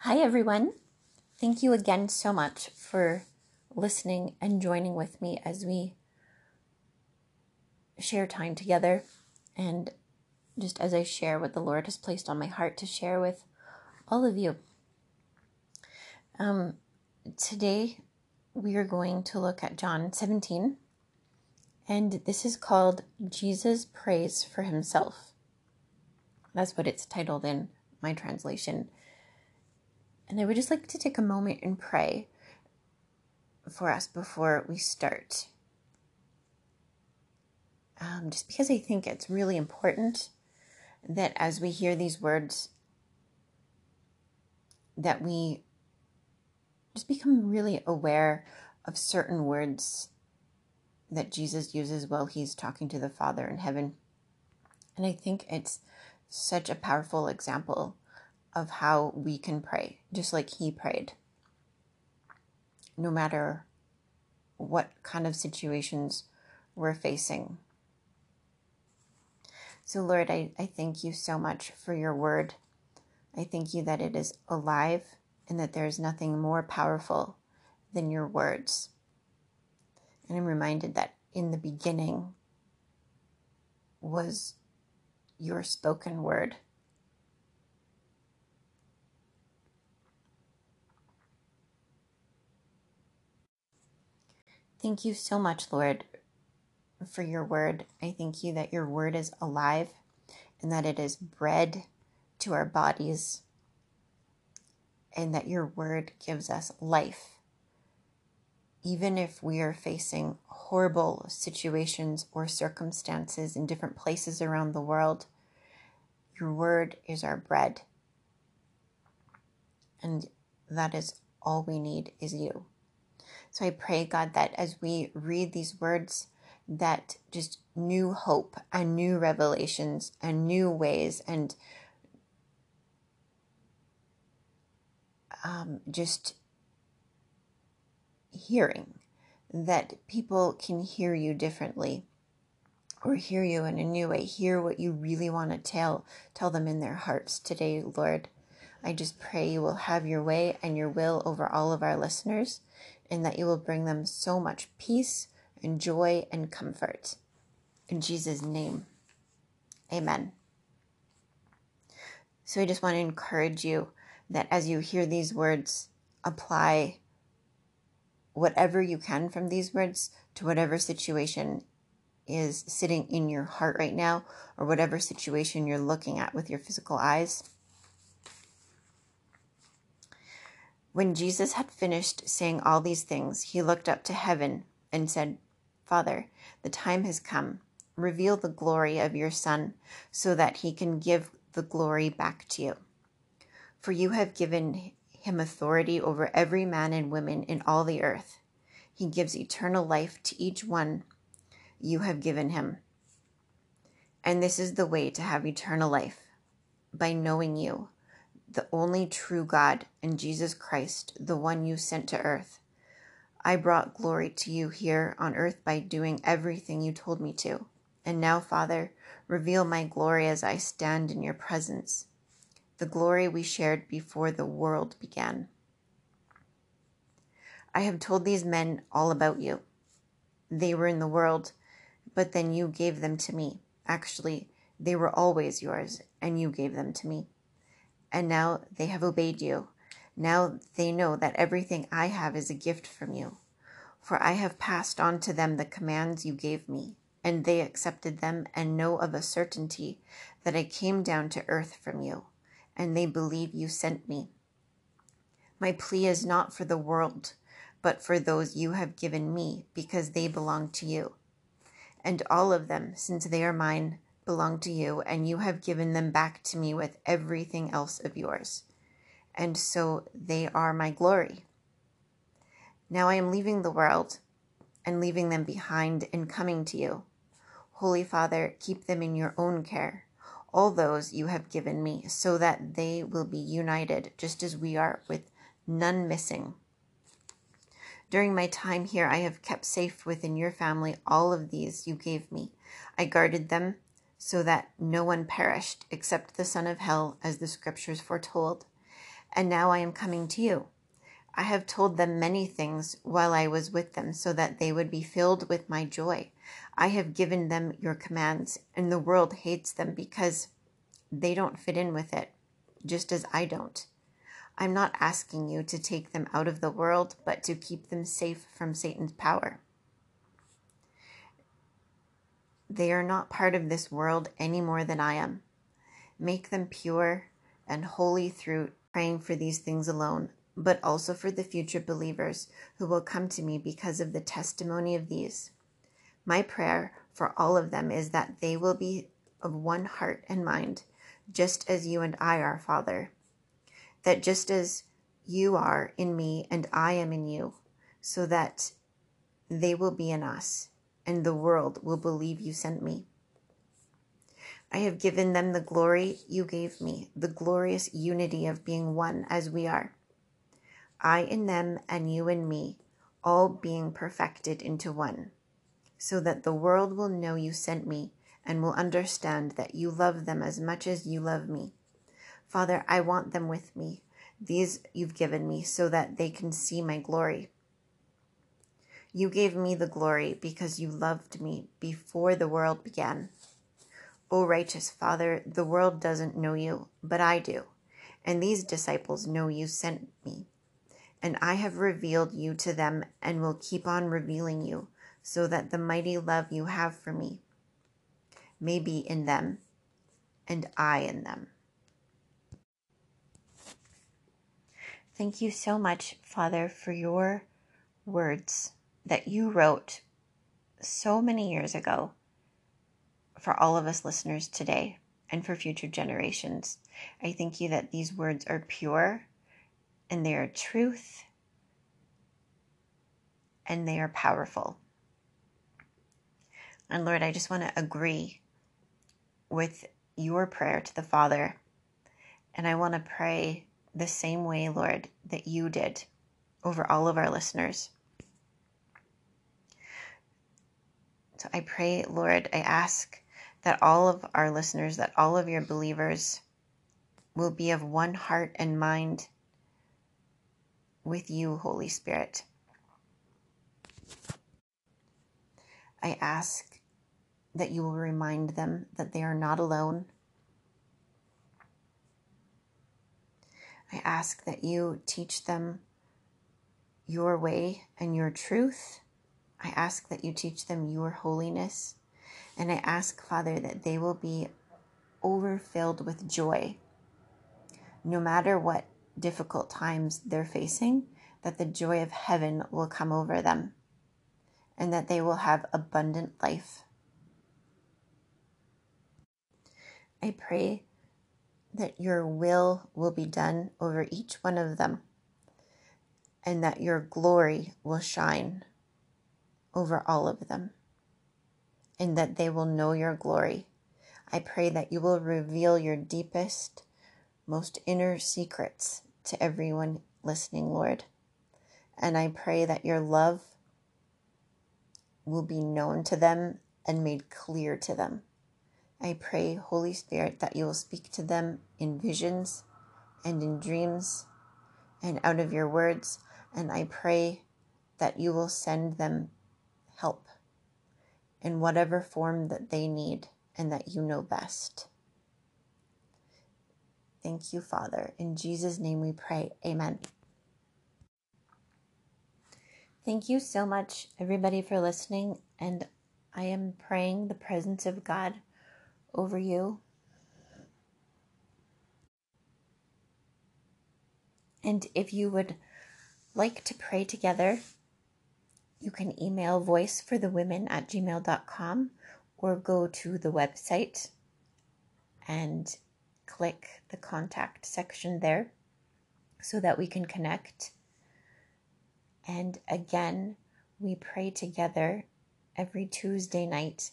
Hi, everyone. Thank you again so much for listening and joining with me as we share time together and just as I share what the Lord has placed on my heart to share with all of you. Um, today, we are going to look at John 17, and this is called Jesus Prays for Himself. That's what it's titled in my translation. And I would just like to take a moment and pray for us before we start. Um, just because I think it's really important that as we hear these words, that we just become really aware of certain words that Jesus uses while he's talking to the Father in heaven. And I think it's such a powerful example of how we can pray, just like he prayed. No matter what kind of situations we're facing. So, Lord, I, I thank you so much for your word. I thank you that it is alive and that there is nothing more powerful than your words. And I'm reminded that in the beginning was your spoken word. Thank you so much, Lord, for your word. I thank you that your word is alive and that it is bread to our bodies and that your word gives us life. Even if we are facing horrible situations or circumstances in different places around the world, your word is our bread. And that is all we need is you. So I pray, God, that as we read these words, that just new hope and new revelations and new ways and um, just hearing that people can hear you differently or hear you in a new way hear what you really want to tell tell them in their hearts today lord. I just pray you will have your way and your will over all of our listeners and that you will bring them so much peace and joy and comfort. In Jesus' name, amen. So I just want to encourage you that as you hear these words, apply whatever you can from these words to whatever situation is sitting in your heart right now or whatever situation you're looking at with your physical eyes. When Jesus had finished saying all these things, he looked up to heaven and said, Father, the time has come. Reveal the glory of your Son so that he can give the glory back to you. For you have given him authority over every man and woman in all the earth. He gives eternal life to each one you have given him. And this is the way to have eternal life by knowing you the only true God, and Jesus Christ, the one you sent to earth. I brought glory to you here on earth by doing everything you told me to. And now, Father, reveal my glory as I stand in your presence, the glory we shared before the world began. I have told these men all about you. They were in the world, but then you gave them to me. Actually, they were always yours, and you gave them to me and now they have obeyed you. Now they know that everything I have is a gift from you. For I have passed on to them the commands you gave me, and they accepted them and know of a certainty that I came down to earth from you, and they believe you sent me. My plea is not for the world, but for those you have given me, because they belong to you. And all of them, since they are mine, belong to you, and you have given them back to me with everything else of yours. And so they are my glory. Now I am leaving the world and leaving them behind and coming to you. Holy Father, keep them in your own care, all those you have given me, so that they will be united just as we are, with none missing. During my time here, I have kept safe within your family all of these you gave me. I guarded them so that no one perished except the son of hell, as the scriptures foretold. and now I am coming to you. I have told them many things while I was with them, so that they would be filled with my joy. I have given them your commands, and the world hates them because they don't fit in with it, just as I don't. I'm not asking you to take them out of the world, but to keep them safe from Satan's power. They are not part of this world any more than I am. Make them pure and holy through praying for these things alone, but also for the future believers who will come to me because of the testimony of these. My prayer for all of them is that they will be of one heart and mind, just as you and I are, Father. That just as you are in me and I am in you, so that they will be in us, and the world will believe you sent me. I have given them the glory you gave me, the glorious unity of being one as we are. I in them and you in me, all being perfected into one, so that the world will know you sent me and will understand that you love them as much as you love me. Father, I want them with me. These you've given me so that they can see my glory. You gave me the glory because you loved me before the world began. O righteous Father, the world doesn't know you, but I do. And these disciples know you sent me. And I have revealed you to them and will keep on revealing you, so that the mighty love you have for me may be in them and I in them. Thank you so much, Father, for your words that you wrote so many years ago for all of us listeners today and for future generations. I thank you that these words are pure and they are truth and they are powerful. And Lord, I just want to agree with your prayer to the Father. And I want to pray the same way, Lord, that you did over all of our listeners. I pray, Lord, I ask that all of our listeners, that all of your believers will be of one heart and mind with you, Holy Spirit. I ask that you will remind them that they are not alone. I ask that you teach them your way and your truth. I ask that you teach them your holiness. And I ask, Father, that they will be overfilled with joy. No matter what difficult times they're facing, that the joy of heaven will come over them and that they will have abundant life. I pray that your will will be done over each one of them and that your glory will shine over all of them and that they will know your glory. I pray that you will reveal your deepest, most inner secrets to everyone listening, Lord. And I pray that your love will be known to them and made clear to them. I pray, Holy Spirit, that you will speak to them in visions and in dreams and out of your words. And I pray that you will send them help in whatever form that they need and that you know best. Thank you, Father. In Jesus' name we pray. Amen. Thank you so much, everybody, for listening. And I am praying the presence of God over you. And if you would like to pray together, you can email voiceforthewomen at gmail.com or go to the website and click the contact section there so that we can connect. And again, we pray together every Tuesday night,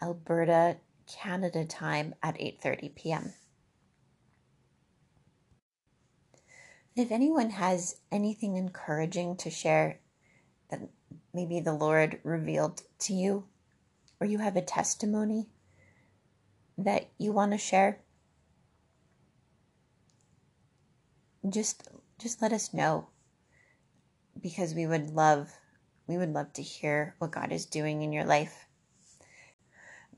Alberta, Canada time at 8:30 p.m. If anyone has anything encouraging to share that maybe the Lord revealed to you, or you have a testimony that you want to share, just just let us know because we would love we would love to hear what God is doing in your life.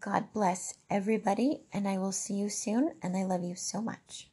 God bless everybody and I will see you soon and I love you so much.